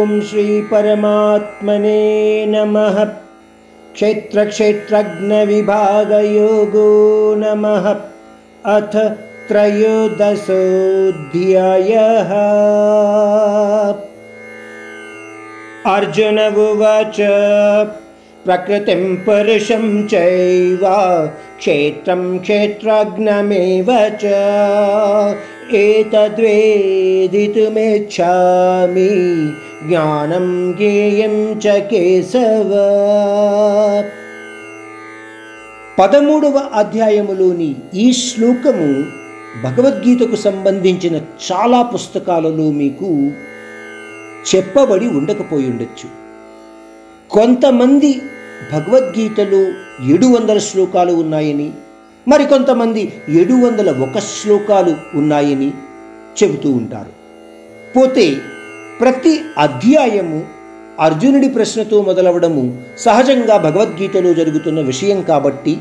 ॐ श्रीपरमात्मने नमः। क्षेत्रक्षेत्रज्ञविभागयोगो नमः। अथ त्रयोदशोऽध्यायः। अर्जुन उवाच प्रकृतिं पुरुषं चैव क्षेत्रं क्षेत्रज्ञमेव च एतद्वेदितुमिच्छामि ज्ञानं ज्ञेयं च కేశవ పదమూడవ అధ్యాయములోని ఈ శ్లోకము భగవద్గీతకు సంబంధించిన చాలా పుస్తకాలలో మీకు చెప్పబడి ఉండకపోయి ఉండొచ్చు కొంతమంది భగవద్గీతలో ఏడు వందల శ్లోకాలు ఉన్నాయని మరికొంతమంది ఏడు వందల ఒక శ్లోకాలు ఉన్నాయని చెబుతూ ఉంటారు. పోతే ప్రతి అధ్యాయము అర్జునుడి ప్రశ్నతో మొదలవడము సహజంగా భగవద్గీతలో జరుగుతున్న విషయం కాబట్టి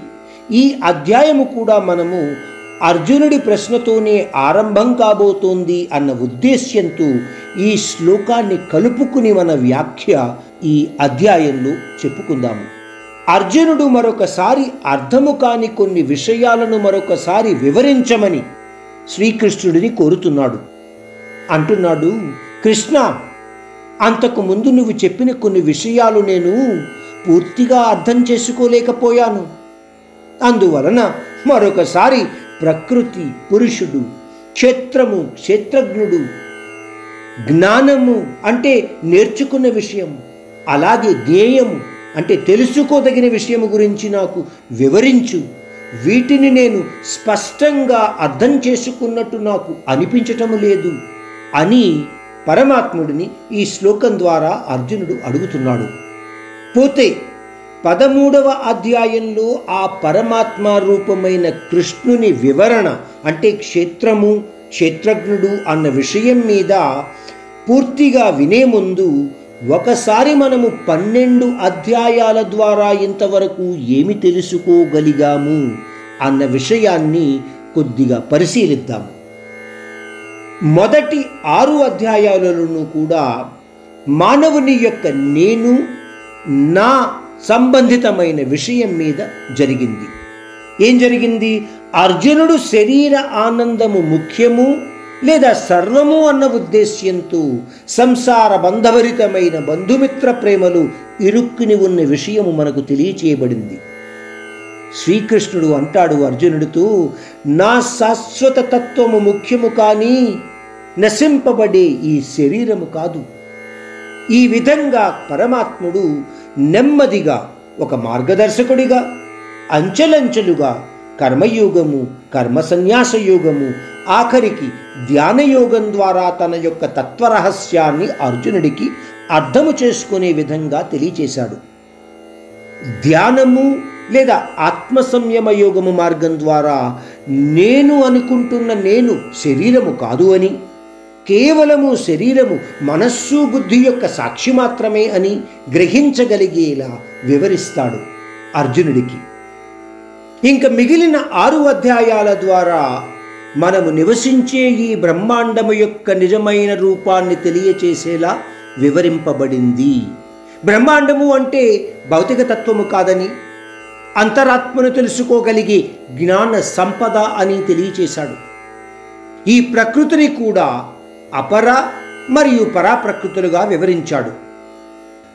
ఈ అధ్యాయము కూడా మనము అర్జునుడి ప్రశ్నతోనే ఆరంభం కాబోతోంది అన్న ఉద్దేశ్యంతో ఈ శ్లోకాన్ని కలుపుకుని మన వ్యాఖ్య ఈ అధ్యాయంలో చెప్పుకుందాము. అర్జునుడు మరొకసారి అర్థము కాని కొన్ని విషయాలను మరొకసారి వివరించమని శ్రీకృష్ణుడిని కోరుతున్నాడు. అంటున్నాడు కృష్ణ అంతకు ముందు నువ్వు చెప్పిన కొన్ని విషయాలు నేను పూర్తిగా అర్థం చేసుకోలేకపోయాను. అందువలన మరొకసారి ప్రకృతి పురుషుడు క్షేత్రము క్షేత్రజ్ఞుడు జ్ఞానము అంటే నేర్చుకున్న విషయం అలాగే జ్ఞేయము అంటే తెలుసుకోదగిన విషయము గురించి నాకు వివరించు. వీటిని నేను స్పష్టంగా అర్థం చేసుకున్నట్టు నాకు అనిపించటం లేదు అని పరమాత్ముడిని ఈ శ్లోకం ద్వారా అర్జునుడు అడుగుతున్నాడు. పోతే పదమూడవ అధ్యాయంలో ఆ పరమాత్మ రూపమైన కృష్ణుని వివరణ అంటే క్షేత్రము క్షేత్రజ్ఞుడు అన్న విషయం మీద పూర్తిగా వినే ముందు ఒకసారి మనము పన్నెండు అధ్యాయాల ద్వారా ఇంతవరకు ఏమి తెలుసుకోగలిగాము అన్న విషయాన్ని కొద్దిగా పరిశీలిద్దాము మొదటి ఆరు అధ్యాయాలను కూడా మానవుని యొక్క నేను నా సంబంధితమైన విషయం మీద జరిగింది. ఏం జరిగింది? అర్జునుడు శరీర ఆనందము ముఖ్యము లేదా సర్వము అన్న ఉద్దేశ్యంతో సంసార బంధభరితమైన బంధుమిత్ర ప్రేమలు ఇరుక్కుని ఉన్న విషయము మనకు తెలియచేయబడింది. శ్రీకృష్ణుడు అంటాడు అర్జునుడితో నా శాశ్వత తత్వము ముఖ్యము కానీ నశింపబడే ఈ శరీరము కాదు. ఈ విధంగా పరమాత్ముడు నెమ్మదిగా ఒక మార్గదర్శకుడిగా అంచెలంచెలుగా కర్మయోగము కర్మ సన్యాస యోగము ఆఖరికి ధ్యానయోగం ద్వారా తన యొక్క తత్వరహస్యాన్ని అర్జునుడికి అర్థము చేసుకునే విధంగా తెలియచేశాడు. ధ్యానము లేదా ఆత్మ సంయమ యోగము మార్గం ద్వారా నేను అనుకుంటున్న నేను శరీరము కాదు అని కేవలము శరీరము మనస్సు బుద్ధి యొక్క సాక్షి మాత్రమే అని గ్రహించగలిగేలా వివరిస్తాడు అర్జునుడికి. ఇంక మిగిలిన ఆరు అధ్యాయాల ద్వారా మనము నివసించే ఈ బ్రహ్మాండము యొక్క నిజమైన రూపాన్ని తెలియచేసేలా వివరింపబడింది. బ్రహ్మాండము అంటే భౌతిక తత్వము కాదని అంతరాత్మను తెలుసుకోగలిగే జ్ఞాన సంపద అని తెలియచేశాడు. ఈ ప్రకృతిని కూడా అపర మరియు పరాప్రకృతులుగా వివరించాడు.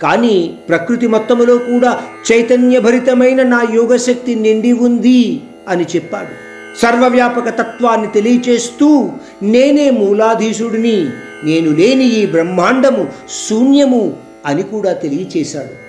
కానీ ప్రకృతి మొత్తములో కూడా చైతన్యభరితమైన నా యోగశక్తి నిండి ఉంది అని చెప్పాడు. సర్వవ్యాపక తత్వాన్ని తెలియచేస్తూ నేనే మూలాధీశుడిని నేను లేని ఈ బ్రహ్మాండము శూన్యము అని కూడా తెలియచేశాడు.